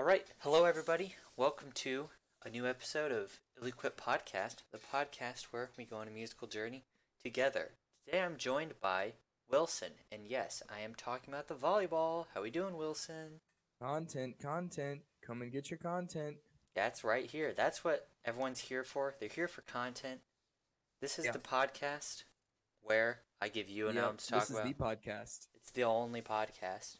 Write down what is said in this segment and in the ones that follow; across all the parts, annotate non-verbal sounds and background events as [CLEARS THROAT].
All right, hello everybody. Welcome to a new episode of Ill Equipped Podcast, the podcast where we go on a musical journey together. Today I'm joined by Wilson, and yes, I am talking about the volleyball. How we doing, Wilson? Content, content. Come and get your content. That's right here. That's what everyone's here for. They're here for content. This is Yeah. the podcast where I give you an Yep, album to talk this is about. the podcast. It's the only podcast.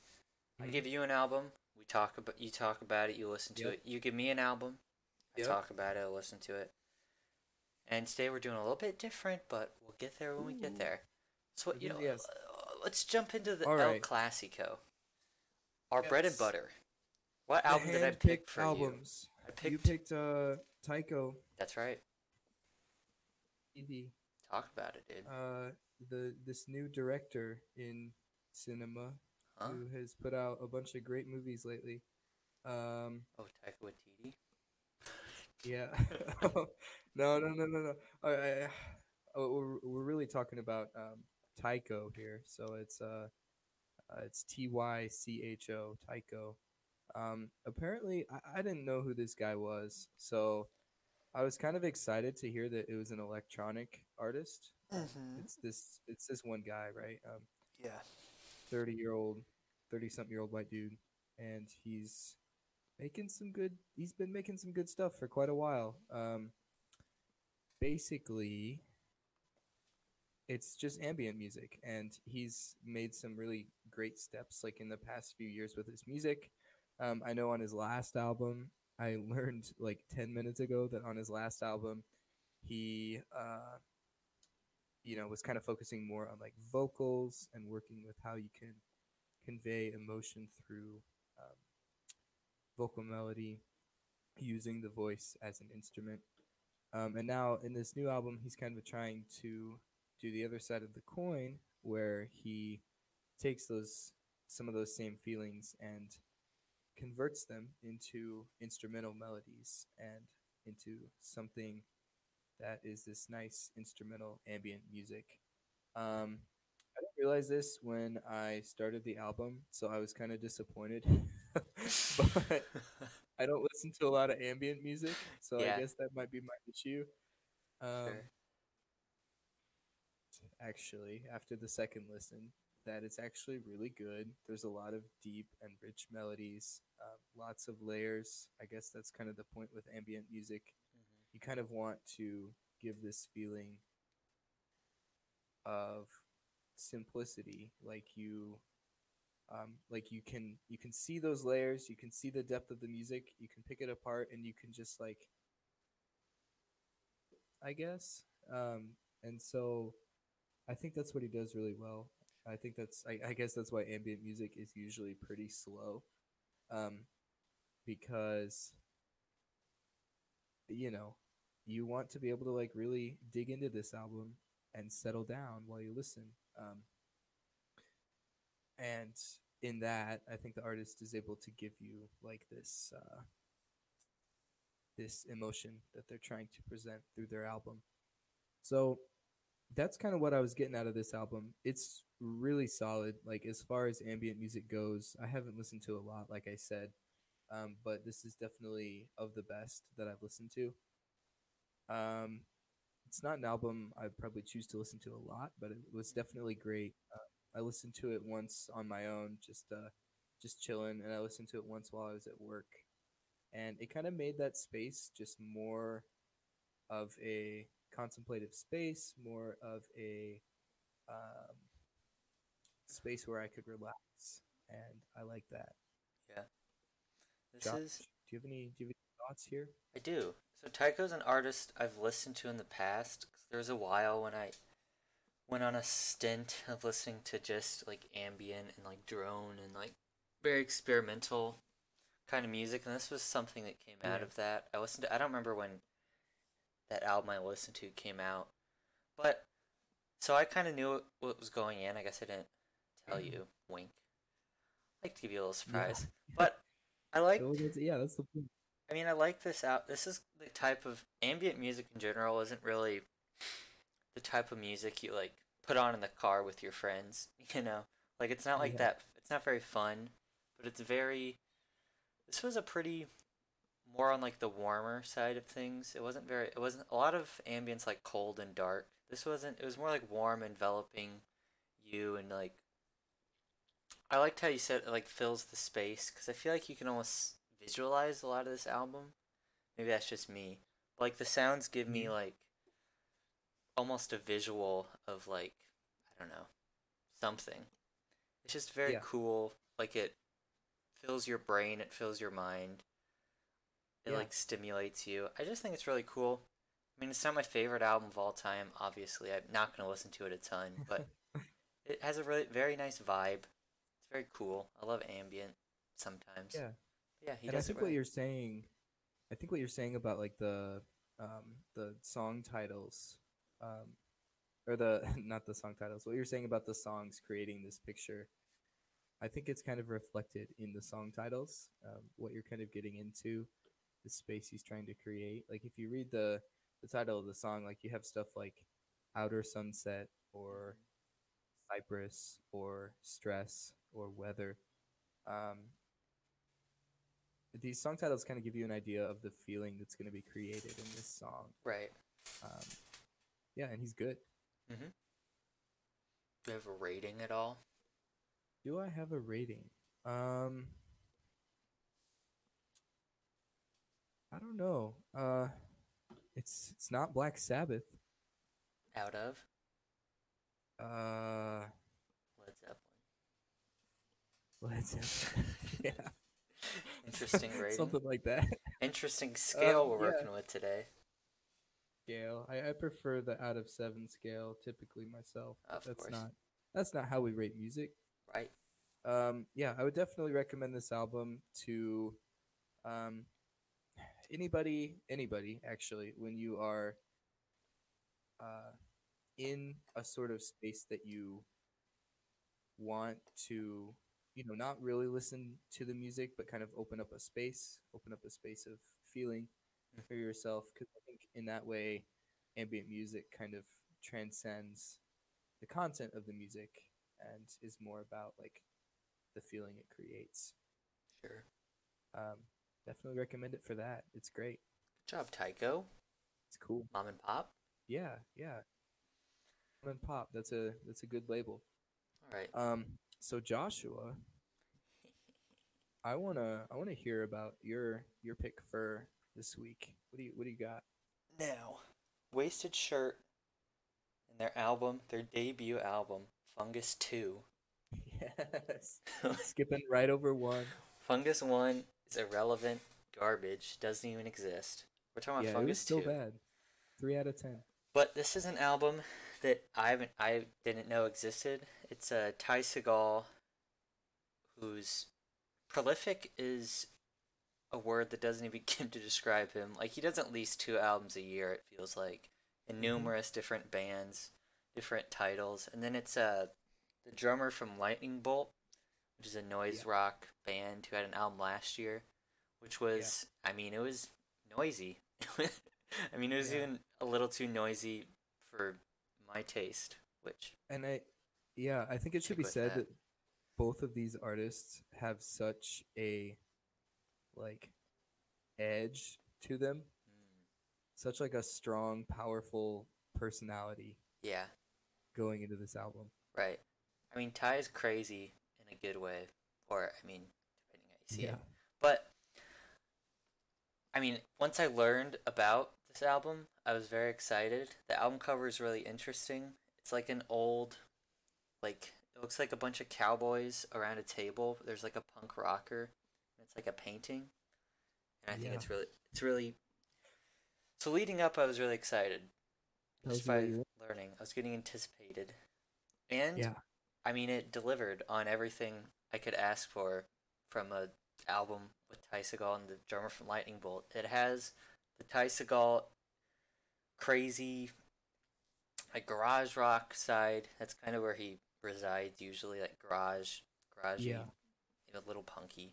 I Mhm. give you an album. Talk about. You talk about it. You listen to Yep. it. You give me an album. I Yep. talk about it. I listen to it. And today we're doing a little bit different, but we'll get there when we get there. So you know, Yes. uh, let's jump into the All El right. Clasico. Our bread and butter. What The album did I pick for albums. you? I You picked. picked uh Tycho That's right. TV. Talk about it, dude. Uh the this new director in cinema Huh? who has put out a bunch of great movies lately. Um Oh, Taika Waititi. yeah. [LAUGHS] no, no, no, no, no. I, I, oh, we're, we're really talking about um Tycho here. So it's uh, uh it's T Y C H O Tycho. Um apparently I, I didn't know who this guy was. So I was kind of excited to hear that it was an electronic artist. Mm-hmm. It's this it's this one guy, right? Um Yeah. 30 year old 30 something year old white dude and he's making some good he's been making some good stuff for quite a while. Um basically it's just ambient music and he's made some really great steps like in the past few years with his music. Um, i know on his last album i [LAUGHS] learned like 10 minutes ago that on his last album he uh, you know was kind of focusing more on like vocals and working with how you can convey emotion through um, vocal melody using the voice as an instrument. Um, and now in this new album he's kind of trying to do the other side of the coin where he takes those some of those same feelings and converts them into instrumental melodies and into something that is this nice instrumental ambient music. Um, I didn't realize this when I started the album, so I was kind of disappointed. [LAUGHS] but [LAUGHS] I don't listen to a lot of ambient music, so Yeah. I guess that might be my issue. Um, Sure. Actually, after the second listen, that it's actually really good. There's a lot of deep and rich melodies, um, lots of layers. I guess that's kind of the point with ambient music. You kind of want to give this feeling of simplicity like you um, like you can you can see those layers you can see the depth of the music you can pick it apart and you can just like i guess um, and so i think that's what he does really well. I think that's i, I guess that's why ambient music is usually pretty slow um, because you know you want to be able to like really dig into this album and settle down while you listen um, and in that i think the artist is able to give you like this uh, this emotion that they're trying to present through their album. So that's kind of what i was getting out of this album. It's really solid. Like as far as ambient music goes i haven't listened to a lot like i said um, but this is definitely of the best that I've listened to. Um, it's not an album I'd probably choose to listen to a lot, but it was definitely great. Uh, I listened to it once on my own, just uh, just chilling, and I listened to it once while I was at work, and it kind of made that space just more of a contemplative space, more of a um, space where I could relax, and I like that. Yeah, this Josh, is do you have any do you have any thoughts here? I do. So Tycho's an artist I've listened to in the past. there was a while when I went on a stint of listening to just like ambient and like drone and like very experimental kind of music, and this was something that came out Yeah. of that. I listened to. I don't remember when that album I listened to came out, but so I kind of knew what was going in. I guess I didn't tell mm. you. Wink. I like to give you a little [LAUGHS] surprise, but I like yeah, that's the point. I mean, I like this out. This is the type of ambient music in general isn't really the type of music you like put on in the car with your friends. [LAUGHS] You know, like it's not like Yeah. that. It's not very fun, but it's very. this was a pretty more on like the warmer side of things. It wasn't very. It wasn't a lot of ambience like cold and dark. This wasn't. It was more like warm, enveloping you and like. I liked how you said it like fills the space because I feel like you can almost visualize a lot of this album. Maybe that's just me. But, like the sounds give me Mhm. like almost a visual of like I don't know something. It's just very Yeah. cool. Like it fills your brain. It fills your mind. It Yeah. like stimulates you. I just think it's really cool. I mean, it's not my favorite album of all time. Obviously, I'm not gonna listen to it a ton, [LAUGHS] but it has a really very nice vibe. It's very cool. I love ambient sometimes. Yeah. Yeah, he and I think what you're saying, I think what you're saying about like the um, the song titles, um, or the [LAUGHS] not the song titles. What you're saying about the songs creating this picture, I think it's kind of reflected in the song titles. Um, what you're kind of getting into, the space he's trying to create. Like if you read the the title of the song, like you have stuff like outer sunset or cypress or stress or weather. Um, these song titles kind of give you an idea of the feeling that's going to be created in this song. Right. Um, yeah, and he's good. Mm-hmm. Do you have a rating at all? Do I have a rating? Um, I don't know. Uh, it's it's not Black Sabbath. Out of Uh, Led Zeppelin. let's [LAUGHS] yeah, Interesting [LAUGHS] rating. something like that. Interesting [LAUGHS] scale Um, we're yeah. working with today. Scale. I, I prefer the out of seven scale typically myself. Of that's course. not that's not how we rate music. Right. um yeah i would definitely recommend this album to um anybody anybody actually when you are uh in a sort of space that you want to you know not really listen to the music but kind of open up a space open up a space of feeling Mm. for yourself because i think in that way ambient music kind of transcends the content of the music and is more about like the feeling it creates. Sure. Um, definitely recommend it for that. It's great. Good job, Tycho. It's cool. Mom and Pop. Yeah, yeah. Mom and pop. That's a that's a good label. All right. Um, so Joshua, I wanna I wanna hear about your your pick for this week. What do you what do you got? Now, Wasted Shirt and their album, their debut album, Fungus 2. Yes. [LAUGHS] Skipping right over one. Fungus 1 is irrelevant, garbage, doesn't even exist. We're talking about Yeah, it was Fungus still 2. bad. Three out of ten. But this is an album that I haven't, I didn't know existed. It's a uh, Ty Segall, who's prolific is a word that doesn't even [LAUGHS] begin to describe him. Like he does at least two albums a year. It feels like in Mhm. numerous different bands, different titles, and then it's uh the drummer from Lightning Bolt, which is a noise Yeah. rock band who had an album last year, which was I mean it was noisy. [LAUGHS] I mean it was Yeah. even a little too noisy for my taste, which And I, yeah, I think it should be said that. that. Both of these artists have such a like edge to them, mm, such like a strong, powerful personality yeah, going into this album. right. I mean Ty is crazy in a good way, or I mean depending how you see it. But I mean, once I learned about this album, I was very excited. The album cover is really interesting. It's like an old like it looks like a bunch of cowboys around a table. There's like a punk rocker. And it's like a painting. And I think Yeah. it's really it's really So leading up I was really excited. Tells Just by want. learning. I was getting anticipated. And Yeah, I mean, it delivered on everything I could ask for from a album with Ty Segall and the drummer from Lightning Bolt. It has the Ty Segall crazy, like garage rock side. That's kind of where he resides usually, like garage, garagey, Yeah. a little punky.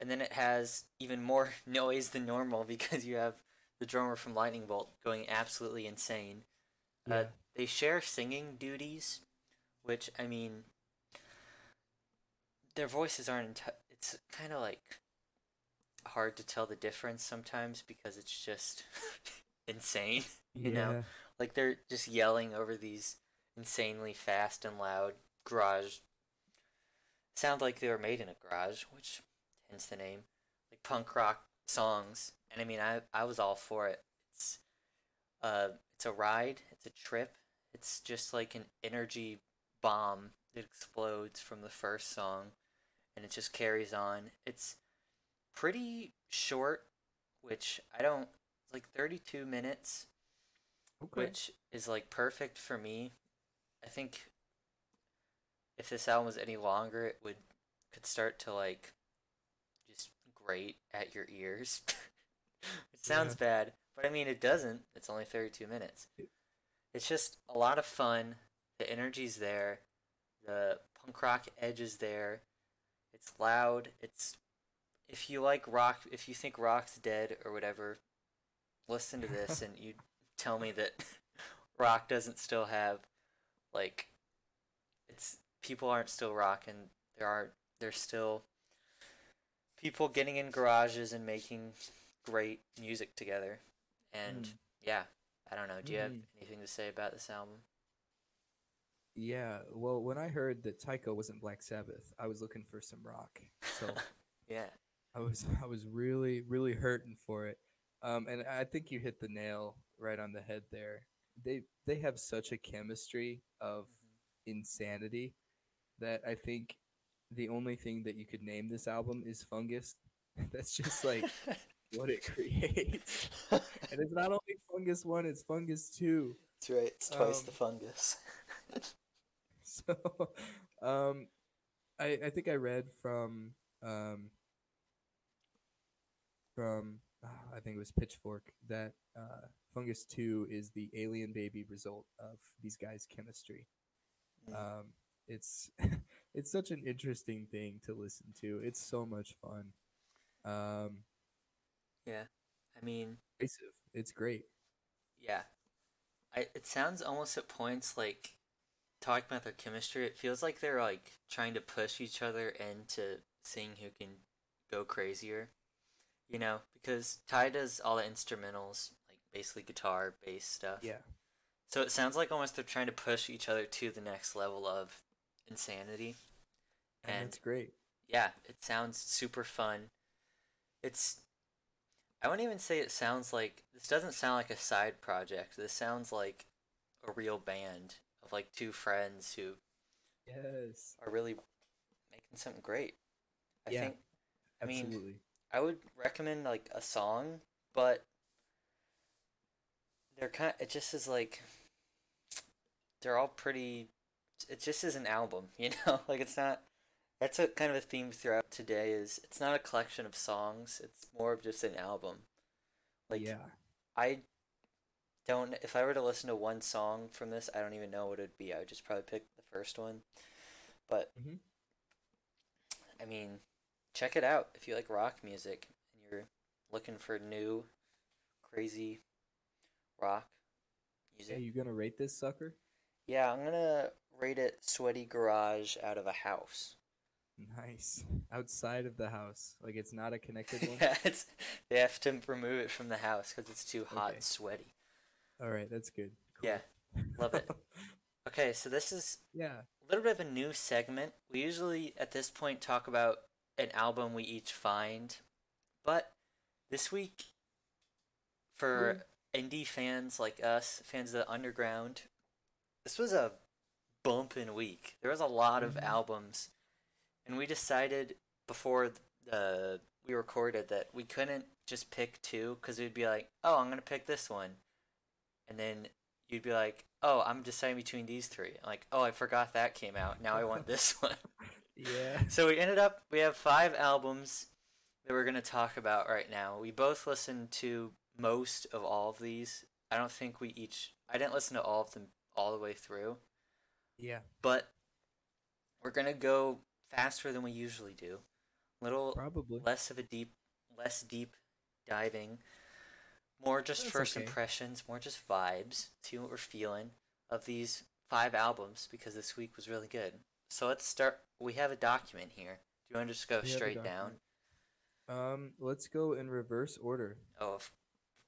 And then it has even more [LAUGHS] noise than normal because you have the drummer from Lightning Bolt going absolutely insane. Uh, they share singing duties, which I mean, their voices aren't. Enti- it's kind of like hard to tell the difference sometimes because it's just [LAUGHS] insane. You know, like they're just yelling over these insanely fast and loud garage. Sound like they were made in a garage, which hence the name. Like punk rock songs, and I mean, I I was all for it. It's uh, it's a ride. It's a trip. It's just like an energy bomb that explodes from the first song, and it just carries on. It's pretty short, which I don't. It's like thirty-two minutes Okay. which is like perfect for me. I think if this album was any longer, it would could start to like just grate at your ears. [LAUGHS] it sounds bad, but I mean it doesn't. It's only 32 minutes. It's just a lot of fun. The energy's there. The punk rock edge is there. It's loud. It's if you like rock, if you think rock's dead or whatever, listen to this [LAUGHS] and you tell me that [LAUGHS] rock doesn't still have like it's people aren't still rocking there are there's still people getting in garages and making great music together and Mm. yeah i don't know do you have Mm. anything to say about this album Yeah. Well, when I heard that Tycho wasn't Black Sabbath, I was looking for some rock. So [LAUGHS] yeah I was I was really really hurting for it. Um, and I think you hit the nail right on the head there. They they have such a chemistry of insanity that I think the only thing that you could name this album is fungus. [LAUGHS] That's just like [LAUGHS] what it creates. And it's not only fungus one, it's fungus two. that's right it's twice the fungus [LAUGHS] So um I I think I read from um from ah, I think it was Pitchfork that uh, Fungus 2 is the alien baby result of these guys' chemistry. Um, it's [LAUGHS] it's such an interesting thing to listen to. It's so much fun. Um, yeah i mean. It's great. Yeah. I it sounds almost at points like talking about their chemistry, it feels like they're like trying to push each other into seeing who can go crazier. You know, because Ty does all the instrumentals, like basically guitar, bass stuff. Yeah. So it sounds like almost they're trying to push each other to the next level of insanity. And, And it's great. yeah, it sounds super fun. It's I wouldn't even say it sounds like this doesn't sound like a side project. This sounds like a real band of like two friends who Yes. are really making something great. I Yeah, think I mean- Absolutely. I would recommend like a song, but they're kind it just is like they're all pretty it just is an album, [LAUGHS] you know? like it's not that's a kind of a theme throughout today is it's not a collection of songs, it's more of just an album. Like yeah. I don't if I were to listen to one song from this, I don't even know what it'd be. I would just probably pick the first one. But Mhm. I mean, check it out if you like rock music and you're looking for new crazy rock music. you gonna rate this sucker? Yeah, I'm going to rate it Sweaty Garage out of a house. Nice. Outside of the house, like it's not a connected [LAUGHS] one. yeah, it's they have to remove it from the house cuz it's too hot Okay. and sweaty. All right, that's good. Yeah, love it. [LAUGHS] Okay, so this is yeah. a little bit of a new segment. We usually at this point talk about an album we each find, but this week, for indie fans like us, fans of the underground, this was a bumping week. There was a lot of Mhm. albums, and we decided before the we recorded that we couldn't just pick two because we'd be like, oh, I'm gonna pick this one, and then you'd be like, oh, I'm deciding between these three. Like, oh, I forgot that came out. Now I want this [LAUGHS] one. Yeah. So we ended up we have five albums that we're gonna talk about right now. We both listened to most of all of these. I don't think we each I didn't listen to all of them all the way through, Yeah. but we're gonna go faster than we usually do. Little Probably. less of a deep less deep diving. More just That's first okay. impressions, more just vibes, see what we're feeling of these five albums because this week was really good. So let's start we have a document here. Do you want to just go We straight down? Um, let's go in reverse order Oh, of,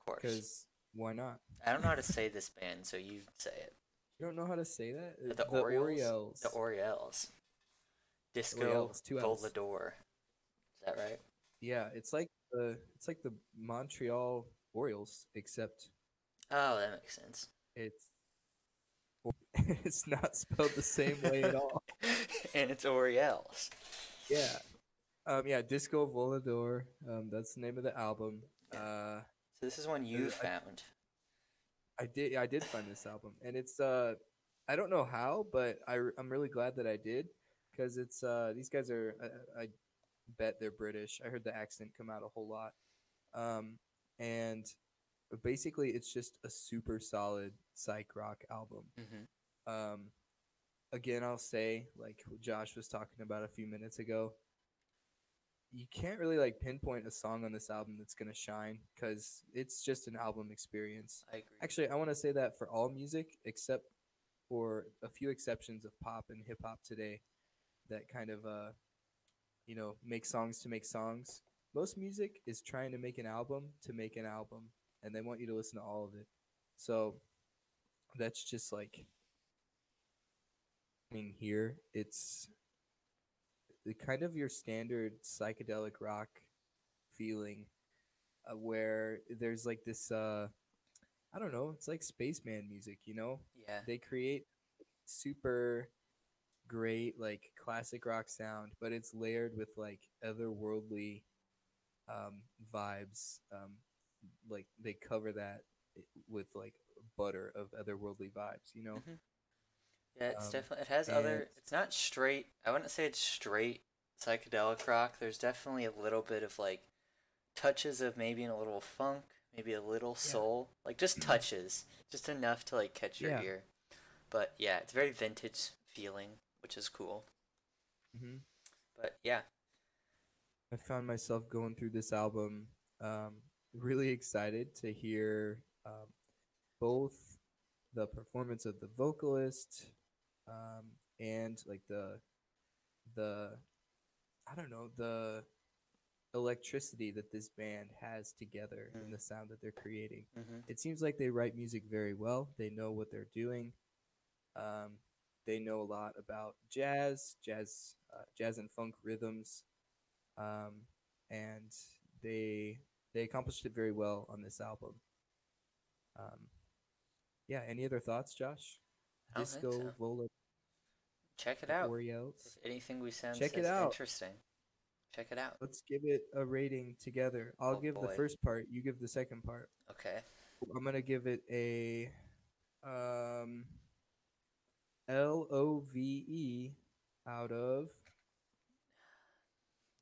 of course. because why not? I don't know how to [LAUGHS] say this band, so you say it. You don't know how to say that? Uh, The, Orioles. The Orioles. Disco Orioles, two Ls. Volador. Is that right? yeah, it's like the it's like the Montreal Orioles, except Oh, that makes sense. it's [LAUGHS] it's not spelled the same way at all. [LAUGHS] and it's Oriels. Yeah. Um, yeah, Disco Volador. Um, that's the name of the album. Uh, So this is one you I- found. I did I did find this album, and it's uh, I don't know how, but I I'm really glad that I did because it's uh these guys are I, I bet they're British. I heard the accent come out a whole lot, um, and basically it's just a super solid psych rock album. hmm Um, again, I'll say like Josh was talking about a few minutes ago. You can't really like pinpoint a song on this album that's gonna shine because it's just an album experience. I agree. Actually, I want to say that for all music except for a few exceptions of pop and hip hop today, that kind of uh, you know, make songs to make songs. Most music is trying to make an album to make an album, and they want you to listen to all of it. So that's just like I mean here it's the kind of your standard psychedelic rock feeling uh, where there's like this uh I don't know, it's like spaceman music, you know? yeah. They create super great like classic rock sound, but it's layered with like otherworldly um vibes. Um like they cover that with like butter of otherworldly vibes, you know? Mhm. Yeah, it's Um, definitely it has other. It's not straight. I wouldn't say it's straight psychedelic rock. There's definitely a little bit of like touches of maybe in a little funk, maybe a little soul, like just touches, just enough to like catch your Yeah. ear. But yeah, it's very vintage feeling, which is cool. hmm But yeah, I found myself going through this album, um, really excited to hear um, both the performance of the vocalist um, and like the the I don't know the electricity that this band has together in Mm. the sound that they're creating. hmm It seems like they write music very well. They know what they're doing. Um, they know a lot about jazz, jazz, uh, jazz and funk rhythms, um, and they they accomplished it very well on this album. Um, yeah. Any other thoughts, Josh? I don't think Disco so. Vola check it out. Oreos. If anything we sound Check it out. interesting, check it out. Let's give it a rating together. I'll Oh, give the first part. You give the second part. Okay. I'm gonna give it a um L O V E out of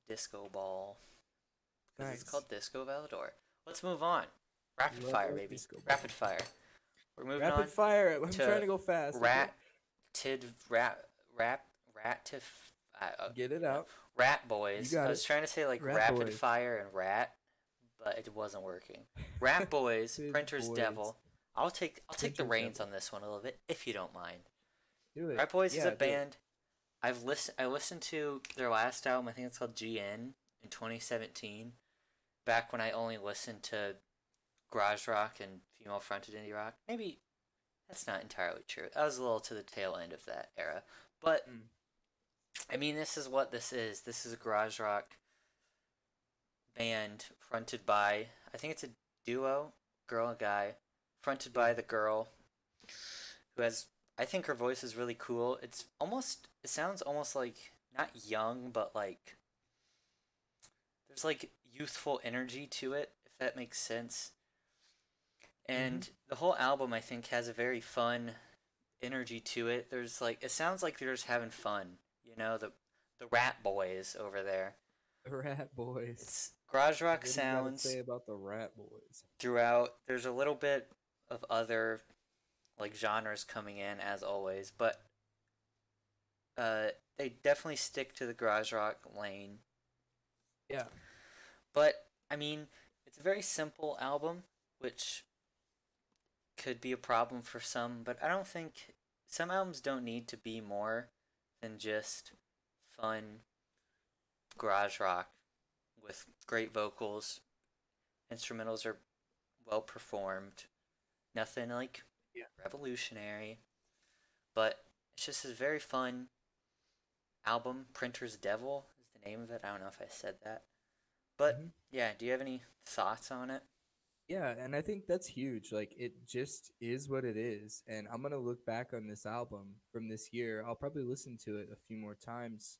Disco Ball. 'Cause Nice. It's called Disco Volador. Let's move on. Rapid Love fire, baby. Rapid fire. We're moving rapid on. fire. I'm to trying to go fast. Rat, tid, rat, rap, rat to, f- uh, uh, Get it out. rat boys. I was it. trying to say like Rat rapid boys. fire and rat, but it wasn't working. [LAUGHS] Rat boys, printer's boys. devil. I'll take I'll take the reins Devil. on this one a little bit if you don't mind. Do it. Rat Boys Yeah, is a do it. band. I've listened. I listened to their last album. I think it's called GN in 2017. Back when I only listened to garage rock and female fronted indie rock. Maybe that's not entirely true. I was a little to the tail end of that era. But Mm. I mean, this is what this is. This is a garage rock band fronted by. I think it's a duo, girl and guy, fronted by the girl who has I think her voice is really cool. It's almost it sounds almost like not young, but like there's like youthful energy to it, if that makes sense. And the whole album I think has a very fun energy to it. There's like it sounds like they're just having fun, you know, the the Rat Boys over there. Rat Boys. It's garage rock What sounds say about the Rat Boys? throughout. There's a little bit of other like genres coming in as always, but uh, they definitely stick to the garage rock lane. Yeah. But I mean, it's a very simple album, which could be a problem for some. But I don't think some albums don't need to be more than just fun garage rock with great vocals. Instrumentals are well performed. Nothing like Yeah. revolutionary, but it's just a very fun album. Printer's Devil is the name of it. I don't know if I said that, but Mhm. yeah. Do you have any thoughts on it? Yeah, and I think that's huge. Like it just is what it is. And I'm gonna look back on this album from this year. I'll probably listen to it a few more times,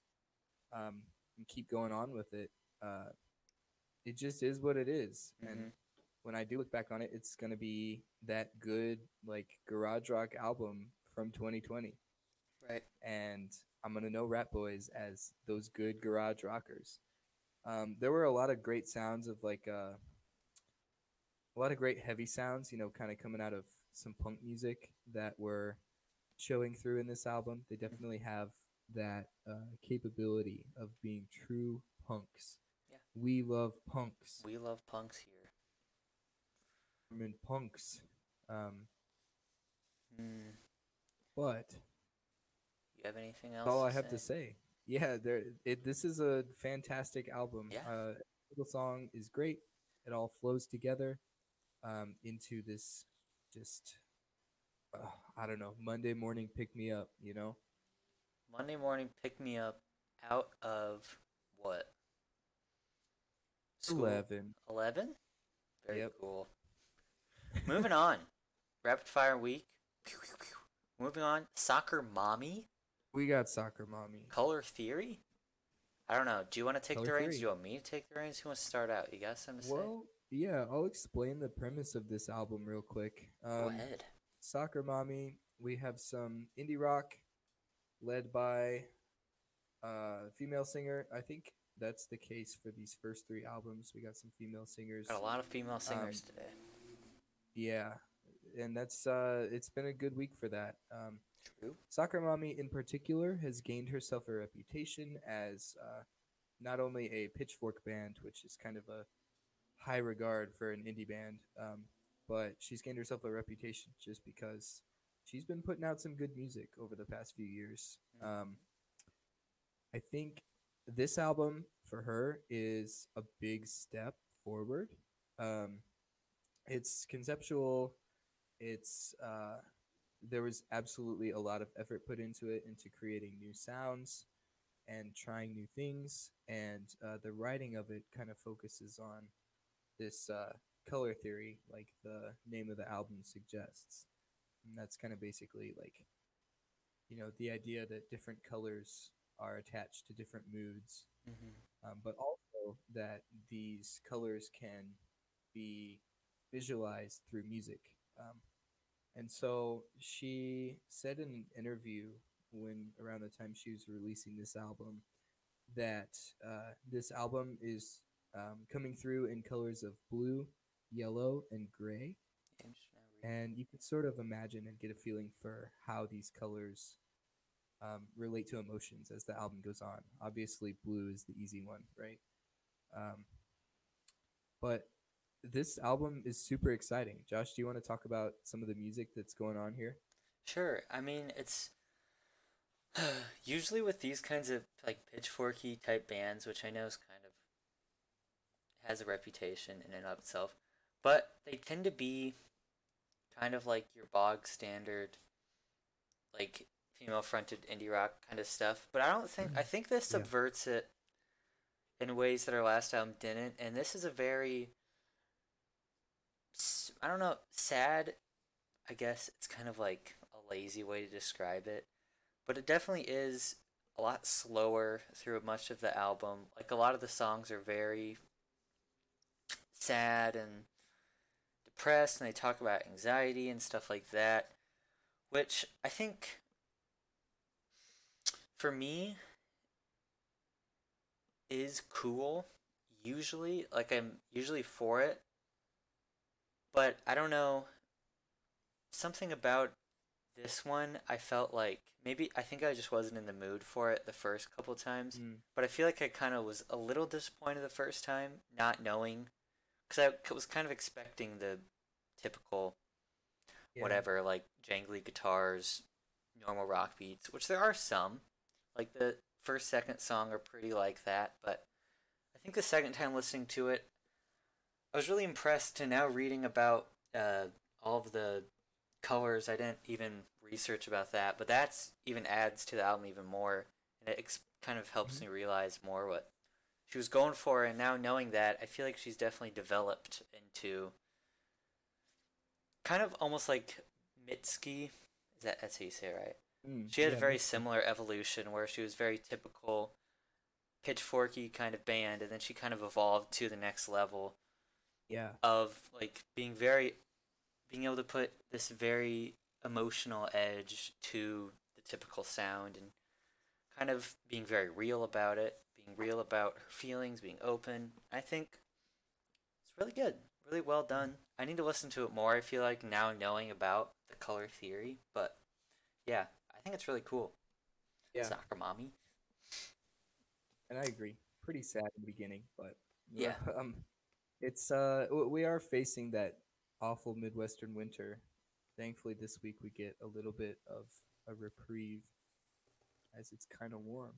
um, and keep going on with it. Uh, it just is what it is. And when I do look back on it, it's gonna be that good like garage rock album from 2020. Right. and I'm gonna know Rat Boys as those good garage rockers. Um, there were a lot of great sounds of like uh, a lot of great heavy sounds, you know, kind of coming out of some punk music that were showing through in this album. They definitely have that uh, capability of being true punks. Yeah. We love punks. We love punks here. German punks. Um, Hmm. but You have anything else? That's all I have to say. Yeah, there. It, this is a fantastic album. Yeah. Uh, the song is great. It all flows together um, into this just uh, I don't know Monday morning pick me up. You know, Monday morning, pick me up out of what? School? eleven. 11? Very Yep. cool. Moving [LAUGHS] on. Rapid fire week. Pew, pew, pew. Moving on. Soccer mommy. We got soccer mommy. Color theory. I don't know. Do you want to take Color the reins? Do you want me to take the reins? Who wants to start out? You got something to say? Yeah, I'll explain the premise of this album real quick. Um, Go ahead. Soccer Mommy, we have some indie rock led by a female singer. I think that's the case for these first three albums. We got some female singers. Got a lot of female singers um, today. Yeah, and that's uh, it's been a good week for that. Um, True. Soccer Mommy, in particular, has gained herself a reputation as uh, not only a pitchfork band, which is kind of a high regard for an indie band, um, but she's gained herself a reputation just because she's been putting out some good music over the past few years. Um, I think this album for her is a big step forward. Um, it's conceptual. It's uh, there was absolutely a lot of effort put into it, into creating new sounds and trying new things. And uh, the writing of it kind of focuses on this uh, color theory, like the name of the album suggests. And that's kind of basically like, you know, the idea that different colors are attached to different moods hmm um, but also that these colors can be visualized through music. Um, and so she said in an interview when around the time she was releasing this album that uh, this album is um, coming through in colors of blue, yellow, and gray. And you can sort of imagine and get a feeling for how these colors um, relate to emotions as the album goes on. Obviously, blue is the easy one, right? Um, but this album is super exciting. Josh, do you want to talk about some of the music that's going on here? Sure. I mean, it's [SIGHS] usually with these kinds of like pitchforky type bands, which I know is has a reputation in and of itself, but they tend to be kind of like your bog standard, like female fronted indie rock kind of stuff. But I don't think I think this Yeah. subverts it in ways that our last album didn't, and this is a very I don't know sad I guess it's kind of like a lazy way to describe it, but it definitely is a lot slower through much of the album. Like a lot of the songs are very sad and depressed, and they talk about anxiety and stuff like that, which I think for me is cool usually like i'm usually for it but i don't know something about this one i felt like maybe i think i just wasn't in the mood for it the first couple times Mm. but i feel like i kind of was a little disappointed the first time not knowing because I was kind of expecting the typical Yeah. whatever like jangly guitars normal rock beats which there are some like the first second song are pretty like that but i think the second time listening to it, I was really impressed to now reading about uh, all of the colors. I didn't even research about that, but that's even adds to the album even more, and it ex- kind of helps Mhm. me realize more what she was going for. And now knowing that, I feel like she's definitely developed into kind of almost like Mitski. Is that that's how you say it, right? Mm, She had yeah, a very similar evolution where she was very typical pitchforky kind of band and then she kind of evolved to the next level Yeah. of like being very being able to put this very emotional edge to the typical sound and kind of being very real about it, being real about her feelings, being open. I think it's really good. Really well done. I need to listen to it more. I feel like now knowing about the color theory, but yeah, I think it's really cool. Yeah. Soccer mommy. and I agree. Pretty sad in the beginning, but Yeah. [LAUGHS] um, it's uh, we are facing that awful Midwestern winter. Thankfully, this week we get a little bit of a reprieve, as it's kind of warm.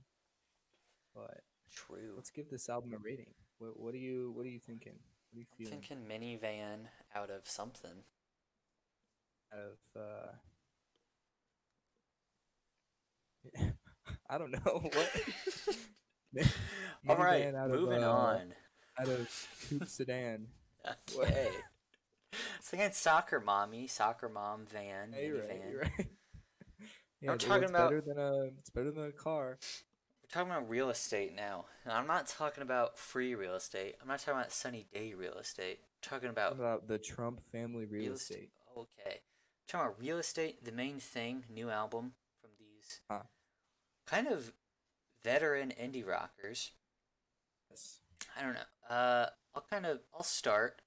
But True. let's give this album a rating. What, what are you What are you thinking? What are you I'm feeling? thinking minivan out of something. Out of uh, [LAUGHS] I don't know [LAUGHS] what. [LAUGHS] All right, out of, moving uh, on. Out of coupe sedan. Okay. Thinking soccer mommy, soccer mom van, Yeah, you're right. minivan. You're right. yeah, I'm talking it's about- better than a. It's better than a car. Talking about real estate now. And I'm not talking about free real estate. I'm not talking about sunny day real estate. I'm talking about about the Trump family real, estate? Okay. I'm talking about real estate, the main thing, new album from these Huh. kind of veteran indie rockers. Yes. I don't know. Uh, I'll kind of I'll start.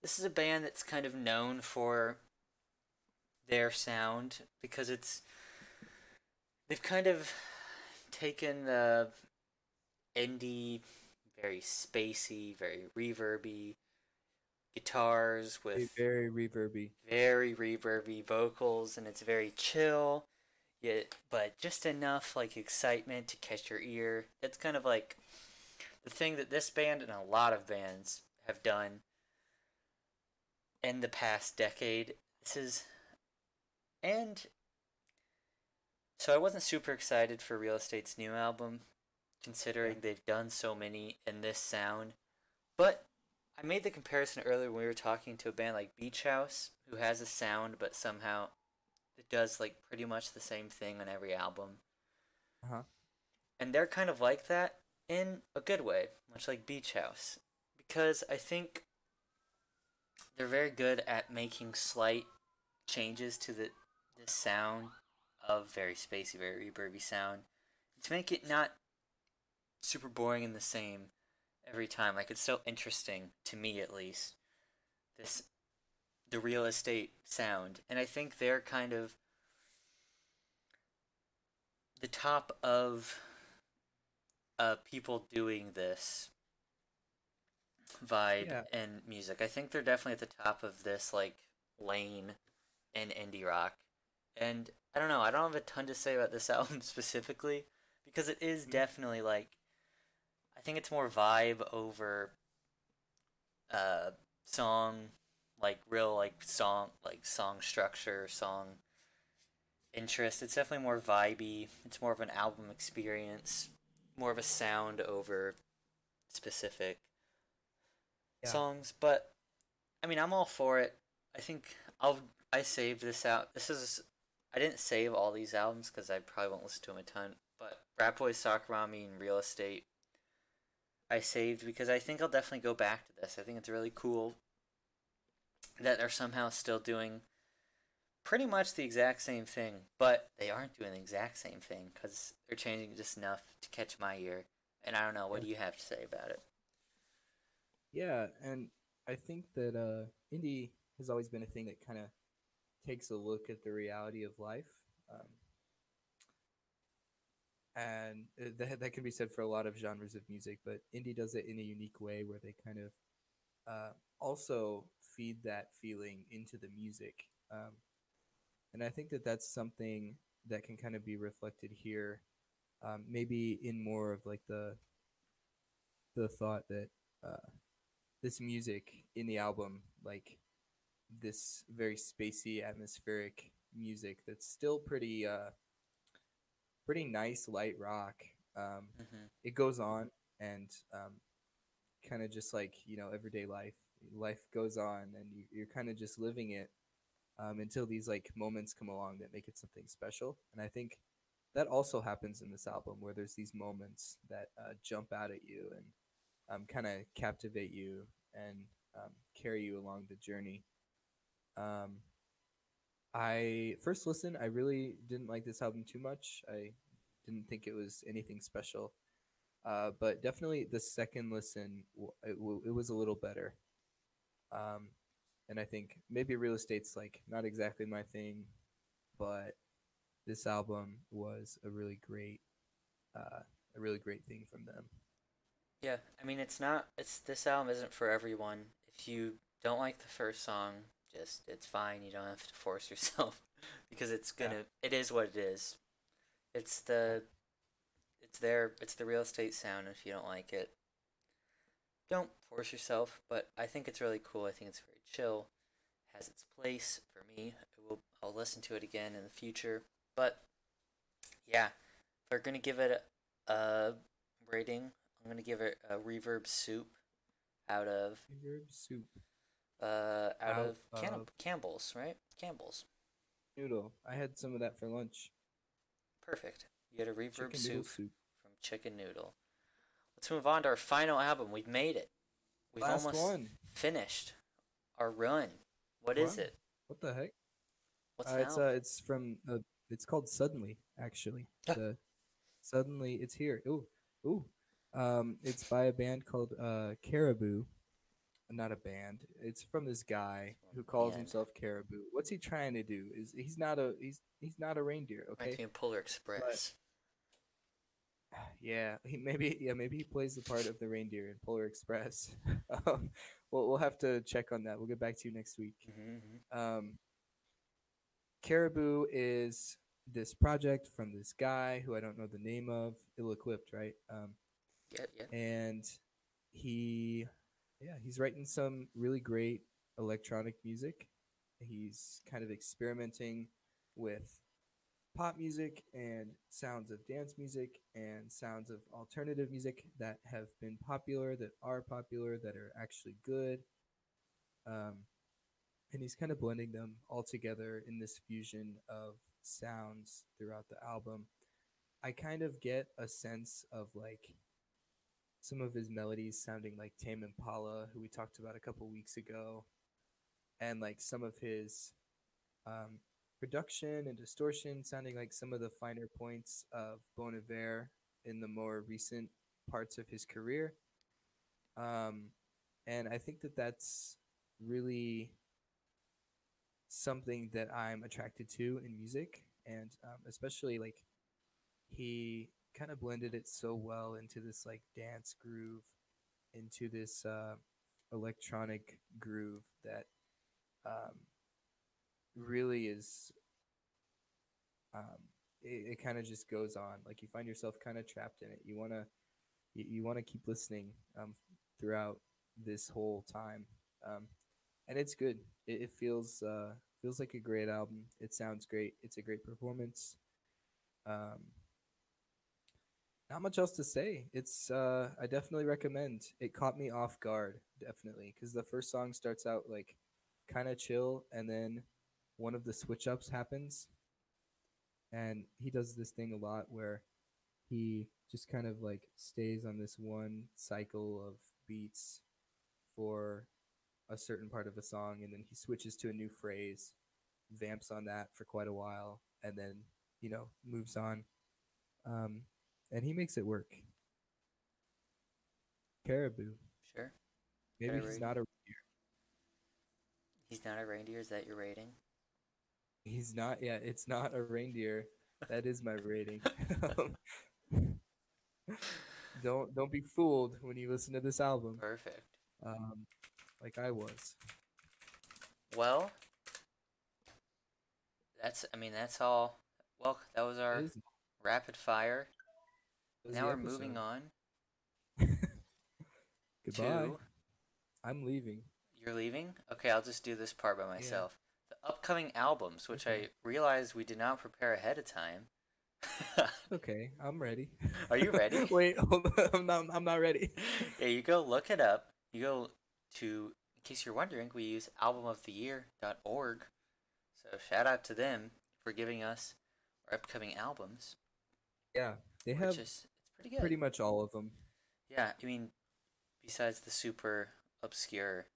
This is a band that's kind of known for their sound because it's they've kind of taken the indie, very spacey, very reverby guitars with very reverby. very reverby vocals and it's very chill yet but just enough like excitement to catch your ear it's kind of like the thing that this band and a lot of bands have done in the past decade this is and so i wasn't super excited for real estate's new album considering they've done so many in this sound but I made the comparison earlier when we were talking to a band like Beach House, who has a sound, but somehow it does like pretty much the same thing on every album. Uh huh. And they're kind of like that in a good way, much like Beach House. Because I think they're very good at making slight changes to the, the sound of very spacey, very reverby sound to make it not super boring and the same every time. Like it's so interesting to me at least. This the real estate sound. And I think they're kind of the top of uh people doing this vibe Yeah. and music. I think they're definitely at the top of this like lane in indie rock. And I don't know, I don't have a ton to say about this [LAUGHS] album specifically because it is Mhm. definitely like I think it's more vibe over uh song like real like song like song structure, song interest. It's definitely more vibey. It's more of an album experience, more of a sound over specific Yeah. songs, but I mean, I'm all for it. I think I'll I saved this out. This is I didn't save all these albums because I probably won't listen to them a ton. But Rat Boys, Soccer Mommy, and Real Estate, I saved because I think I'll definitely go back to this. I think it's really cool that they're somehow still doing pretty much the exact same thing, but they aren't doing the exact same thing because they're changing just enough to catch my ear. And I don't know. What do you have to say about it? Yeah, and I think that uh, indie has always been a thing that kind of takes a look at the reality of life, um, and uh, that that can be said for a lot of genres of music. But indie does it in a unique way where they kind of uh, also feed that feeling into the music, um, and I think that that's something that can kind of be reflected here, um, maybe in more of like the the thought that uh, this music in the album, like this very spacey, atmospheric music that's still pretty, uh, pretty nice light rock. Um, hmm it goes on and um, kind of just like you know everyday life life goes on and you, you're kind of just living it um, until these like moments come along that make it something special. And i think that also happens in this album where there's these moments that uh, jump out at you and um, kind of captivate you and um, carry you along the journey um, i first listen i really didn't like this album too much i didn't think it was anything special uh, but definitely the second listen, it, it was a little better. Um, and I think maybe real estate's like not exactly my thing, but this album was a really great, uh, a really great thing from them. Yeah, I mean, it's not. It's this album isn't for everyone. If you don't like the first song, just it's fine. You don't have to force yourself [LAUGHS] because it's gonna. It is what it is. It's the. It's there. It's the real estate sound. If you don't like it, don't force yourself. But I think it's really cool. I think it's very chill. Has its place for me. I will. I'll listen to it again in the future. But yeah, if we're gonna give it a, a rating, I'm gonna give it a reverb soup out of Reverb soup uh out, Out of, of- Campbell's, right? Campbell's. noodle. I had some of that for lunch. Perfect. You had a reverb soup, soup. from Chicken Noodle. Let's move on to our final album. We've made it. We've Last almost one. finished our run. What is Wow. it? What the heck? What's Uh, it's uh, it's from uh, it's called Suddenly actually. [GASPS] The Suddenly it's here. Ooh, ooh. Um, it's by a band called uh Caribou. Not a band. It's from this guy who calls Band. himself Caribou. What's he trying to do? Is he's not a he's he's not a reindeer. Okay. me of Polar Express. Yeah, he maybe yeah maybe he plays the part of the reindeer in Polar Express. [LAUGHS] um, well, we'll have to check on that. We'll get back to you next week. Mm-hmm. Um, Caribou is this project from this guy who I don't know the name of, ill equipped, right? Um, Yeah, yeah. and he, yeah, he's writing some really great electronic music. He's kind of experimenting with pop music and sounds of dance music and sounds of alternative music that have been popular, that are popular, that are actually good. Um, and he's kind of blending them all together in this fusion of sounds throughout the album. I kind of get a sense of like some of his melodies sounding like Tame Impala, who we talked about a couple weeks ago, and like some of his um, production and distortion sounding like some of the finer points of Bon Iver in the more recent parts of his career. Um, and I think that that's really something that I'm attracted to in music, and um, especially like he kind of blended it so well into this like dance groove, into this uh, electronic groove that um, really is. Um, it, it kind of just goes on. Like you find yourself kind of trapped in it. You wanna, you, you wanna keep listening um, throughout this whole time. Um, and it's good. It, it feels uh, feels like a great album. It sounds great. It's a great performance. Um, not much else to say. It's uh, I definitely recommend. It caught me off guard, definitely, because the first song starts out like kind of chill, and then one of the switch ups happens, and he does this thing a lot where he just kind of like stays on this one cycle of beats for a certain part of a song and then he switches to a new phrase vamps on that for quite a while and then you know moves on um, and he makes it work caribou Sure. maybe he's not a reindeer. He's not a reindeer. Is that your rating? he's not yeah it's not a reindeer that is my rating [LAUGHS] don't don't be fooled when you listen to this album Perfect. um, like i was Well, that's. I mean, that's all. Well, that was our rapid fire. Now we're moving on [LAUGHS] Goodbye. to I'm leaving. you're leaving. Okay, I'll just do this part by myself. The upcoming albums, which I realized we did not prepare ahead of time. [LAUGHS] Okay, I'm ready. Are you ready? [LAUGHS] Wait, hold on. I'm not. I'm not ready. yeah, you go look it up. You go to, in case you're wondering, we use albumoftheyear.org. So shout out to them for giving us our upcoming albums, Yeah, they have which is it's pretty good. pretty much all of them. Yeah, I mean, besides the super obscure.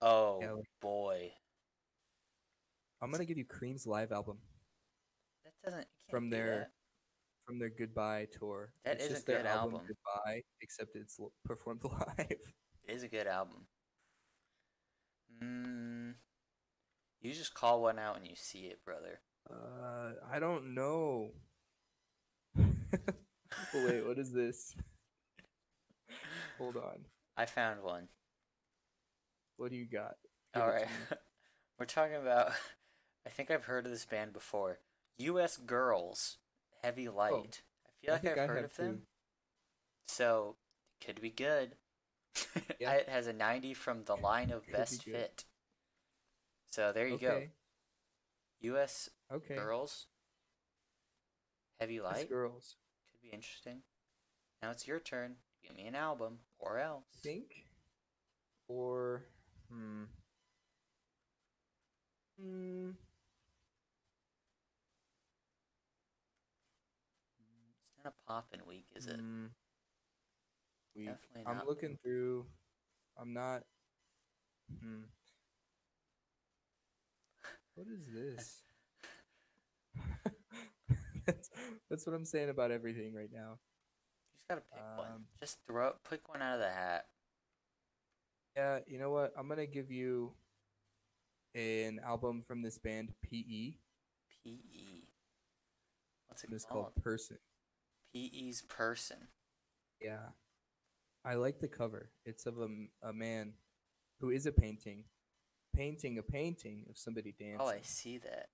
Oh Yeah, like- boy, I'm gonna give you Cream's live album that doesn't from do their that. from their Goodbye tour. That it's is a just their good album, album. Goodbye, except it's performed [LAUGHS] live. It is a good album. Mm, you just call one out and you see it, brother. Uh, I don't know. Oh, wait, what is this? Hold on. I found one. What do you got? Give All right. [LAUGHS] We're talking about. I think I've heard of this band before. U.S. Girls, Heavy oh, Light. Oh, I feel I like I've I heard of them. too. So, could be good. [LAUGHS] Yeah. it has a 90 from the line of Could Best good. Fit. So there you go. U.S. Okay. Girls, Heavy Light. girls. Could be interesting. Now it's your turn. Give me an album, or else. think or hmm hmm It's not a poppin' week, is it? hmm, week. Definitely I'm not. looking through. I'm not. Hmm. [LAUGHS] What is this? [LAUGHS] that's, that's what I'm saying about everything right now. You just gotta pick one. Um, Just throw, pick one out of the hat. Yeah, you know what? I'm gonna give you an album from this band PE. P.E. What's it It's called? called Person. P.E.'s person. Yeah. I like the cover. It's of a, a man who is a painting, painting a painting of somebody dancing. Oh, I see that.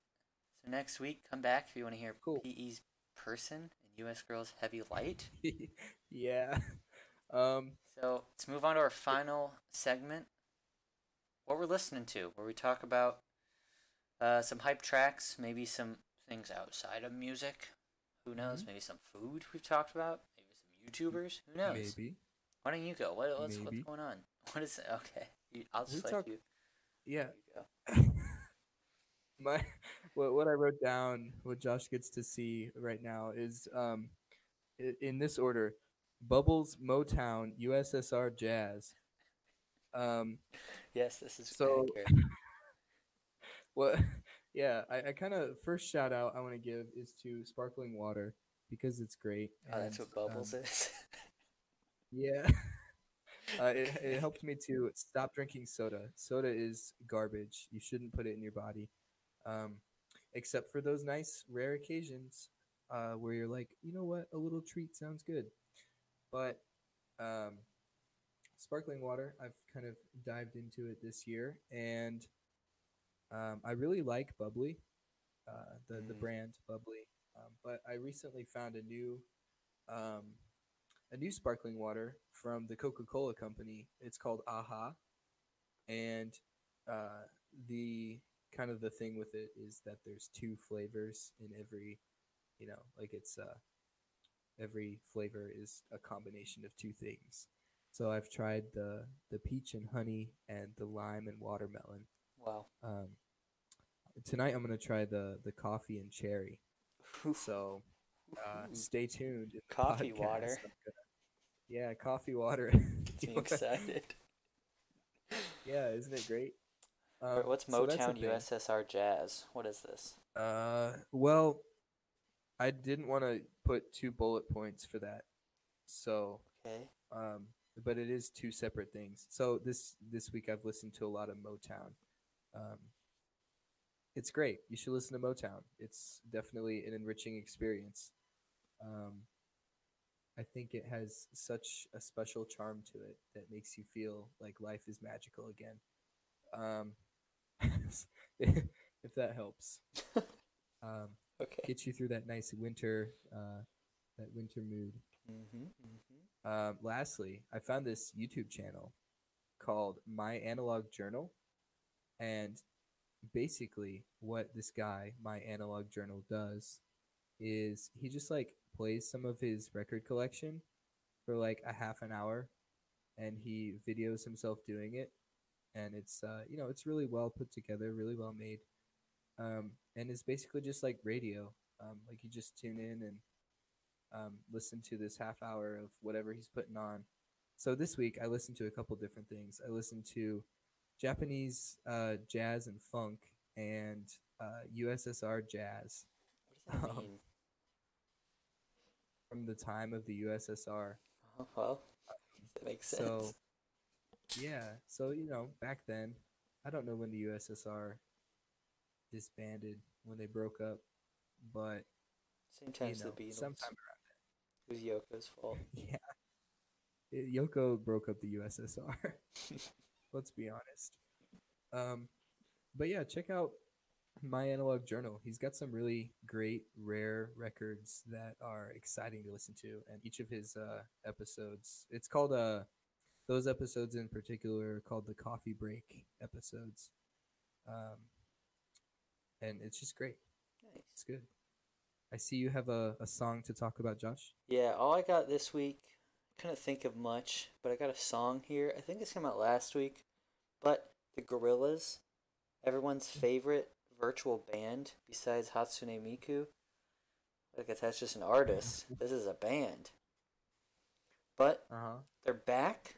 So next week, come back if you want to hear Cool. P.E.'s person and U.S. Girls Heavy Light. [LAUGHS] yeah. Um, So let's move on to our final segment. What we're listening to, where we talk about uh, some hype tracks, maybe some things outside of music. Who knows? Mhm. Maybe some food we've talked about. Maybe some YouTubers. Who knows? maybe. Why don't you go? What, what's what's going on? [LAUGHS] What is it? Okay, I'll just We let talk- you, Yeah. you. [LAUGHS] My what what I wrote down, what Josh gets to see right now is um in this order: Bubbles, Motown, USSR Jazz. Um, Yes, this is So- what? [LAUGHS] [LAUGHS] Yeah, I, I kind of first shout out I want to give is to Sparkling Water because it's great. Oh, that's what bubbles um, is. [LAUGHS] Yeah. uh, it, it helped me to stop drinking soda. Soda is garbage. You shouldn't put it in your body. Um, except for those nice, rare occasions uh, where you're like, you know what, a little treat sounds good. But um, sparkling water, I've kind of dived into it this year, and um, I really like Bubbly, uh, the the Mm. brand Bubbly. Um, but I recently found a new um, a new sparkling water from the Coca Cola Company. It's called Aha, and uh, the kind of the thing with it is that there's two flavors in every, you know, like it's uh, every flavor is a combination of two things. So I've tried the the peach and honey and the lime and watermelon. wow. Um, tonight I'm gonna try the the coffee and cherry. So uh, stay tuned. Coffee podcast. water. Gonna- yeah, coffee water. [LAUGHS] Gets [LAUGHS] You me wanna- excited. yeah, isn't it great? Um, What's so Motown. USSR Jazz? What is this? Uh, well, I didn't want to put two bullet points for that, so Okay. um, but it is two separate things. So this this week I've listened to a lot of Motown. Um, it's great. You should listen to Motown. It's definitely an enriching experience. Um, I think it has such a special charm to it that makes you feel like life is magical again. Um, if that helps. [LAUGHS] Um, Okay. get you through that nice winter uh, that winter mood. Mm-hmm, mm-hmm. Um, lastly, I found this YouTube channel called My Analog Journal, and basically, what this guy, My Analog Journal, does is he just like plays some of his record collection for like a half an hour, and he videos himself doing it, and it's uh, you know it's really well put together, really well made, um, and it's basically just like radio. Um, like you just tune in and um, listen to this half hour of whatever he's putting on. So this week I listened to a couple different things. I listened to Japanese uh, jazz and funk and uh, USSR jazz What does that Um, mean? from the time of the USSR. Oh, well, that makes sense. So yeah, so you know back then, I don't know when the USSR disbanded when they broke up, but Same time you as know, the Beatles. sometime It was Yoko's fault. [LAUGHS] yeah, It- Yoko broke up the USSR. [LAUGHS] Let's be honest. Um, but yeah, check out my analog journal. He's got some really great, rare records that are exciting to listen to, and each of his uh, episodes. It's called uh, those episodes in particular are called the coffee break episodes. Um, and it's just great. Nice. It's good. I see you have a, a song to talk about, Josh. Yeah, all I got this week, couldn't think of much, but I got a song here. I think this came out last week, but the Gorillaz, everyone's favorite virtual band besides Hatsune Miku. I guess that's just an artist. [LAUGHS] This is a band. But Uh huh. they're back.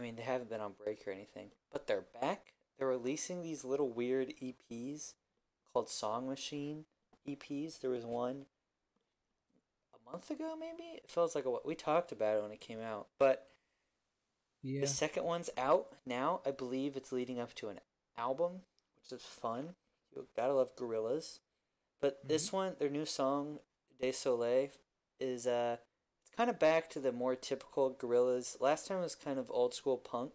I mean, they haven't been on break or anything, but they're back. They're releasing these little weird EPs called Song Machine EPs. There was one a month ago, maybe. It feels like a, we talked about it when it came out, but Yeah. the second one's out now. I believe it's leading up to an album, which is fun. You gotta love Gorillaz. But this one, their new song, Désolé, is uh, kind of back to the more typical Gorillaz. Last time was kind of old school punk.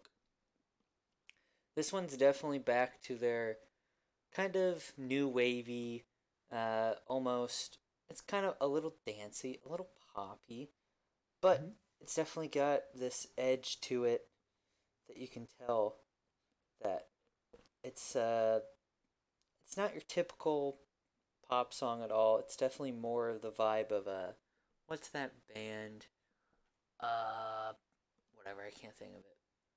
This one's definitely back to their kind of new wavy, uh, almost. It's kind of a little dancey, a little poppy, but Mhm. it's definitely got this edge to it that you can tell that it's uh it's not your typical pop song at all. It's definitely more of the vibe of a what's that band? Uh whatever, I can't think of it.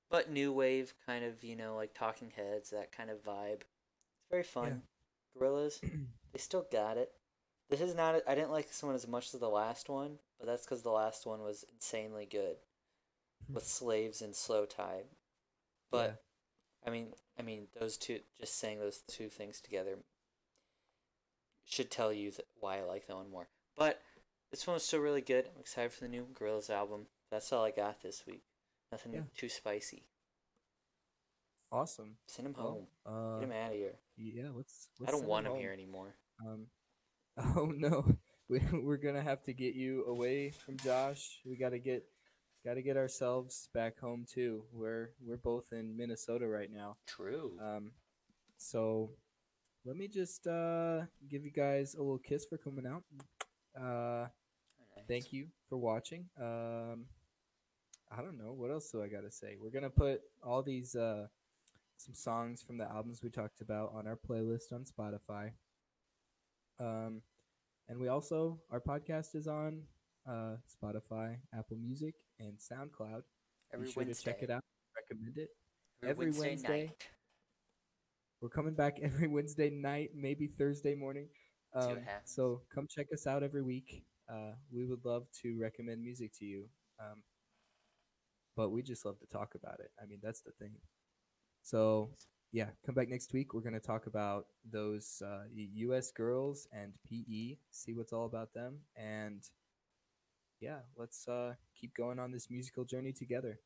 But new wave kind of, you know, like Talking Heads, that kind of vibe. It's very fun. Gorillaz, [CLEARS THROAT] they still got it. This is not. I didn't like this one as much as the last one, but that's because the last one was insanely good, with slaves and slowthai. But I mean, I mean, those two. Just saying those two things together should tell you why I like that one more. But this one was still really good. I'm excited for the new Gorillaz album. That's all I got this week. Nothing Yeah. too spicy. awesome. Send him Well, home. uh, Get him out of here. yeah, let's. I let's don't want him home. here anymore. Um, [LAUGHS] oh no, [LAUGHS] we, we're gonna have to get you away from Josh. We gotta get, gotta get ourselves back home too. We're we're both in Minnesota right now. True. Um, so let me just uh give you guys a little kiss for coming out. Uh, thank you for watching. Um, I don't know what else do I gotta say. We're gonna put all these uh some songs from the albums we talked about on our playlist on Spotify. Um, and we also our podcast is on uh Spotify, Apple Music, and SoundCloud. Every Be sure Wednesday. to check it out. Recommend it. Every, every Wednesday, Wednesday. night. We're coming back every [LAUGHS] Wednesday night, maybe Thursday morning. Um, so come check us out every week. Uh, we would love to recommend music to you. Um, but we just love to talk about it. I mean, that's the thing. So yeah, come back next week. We're gonna talk about those uh, U.S. girls and PE. See what's all about them, and yeah, let's uh, keep going on this musical journey together.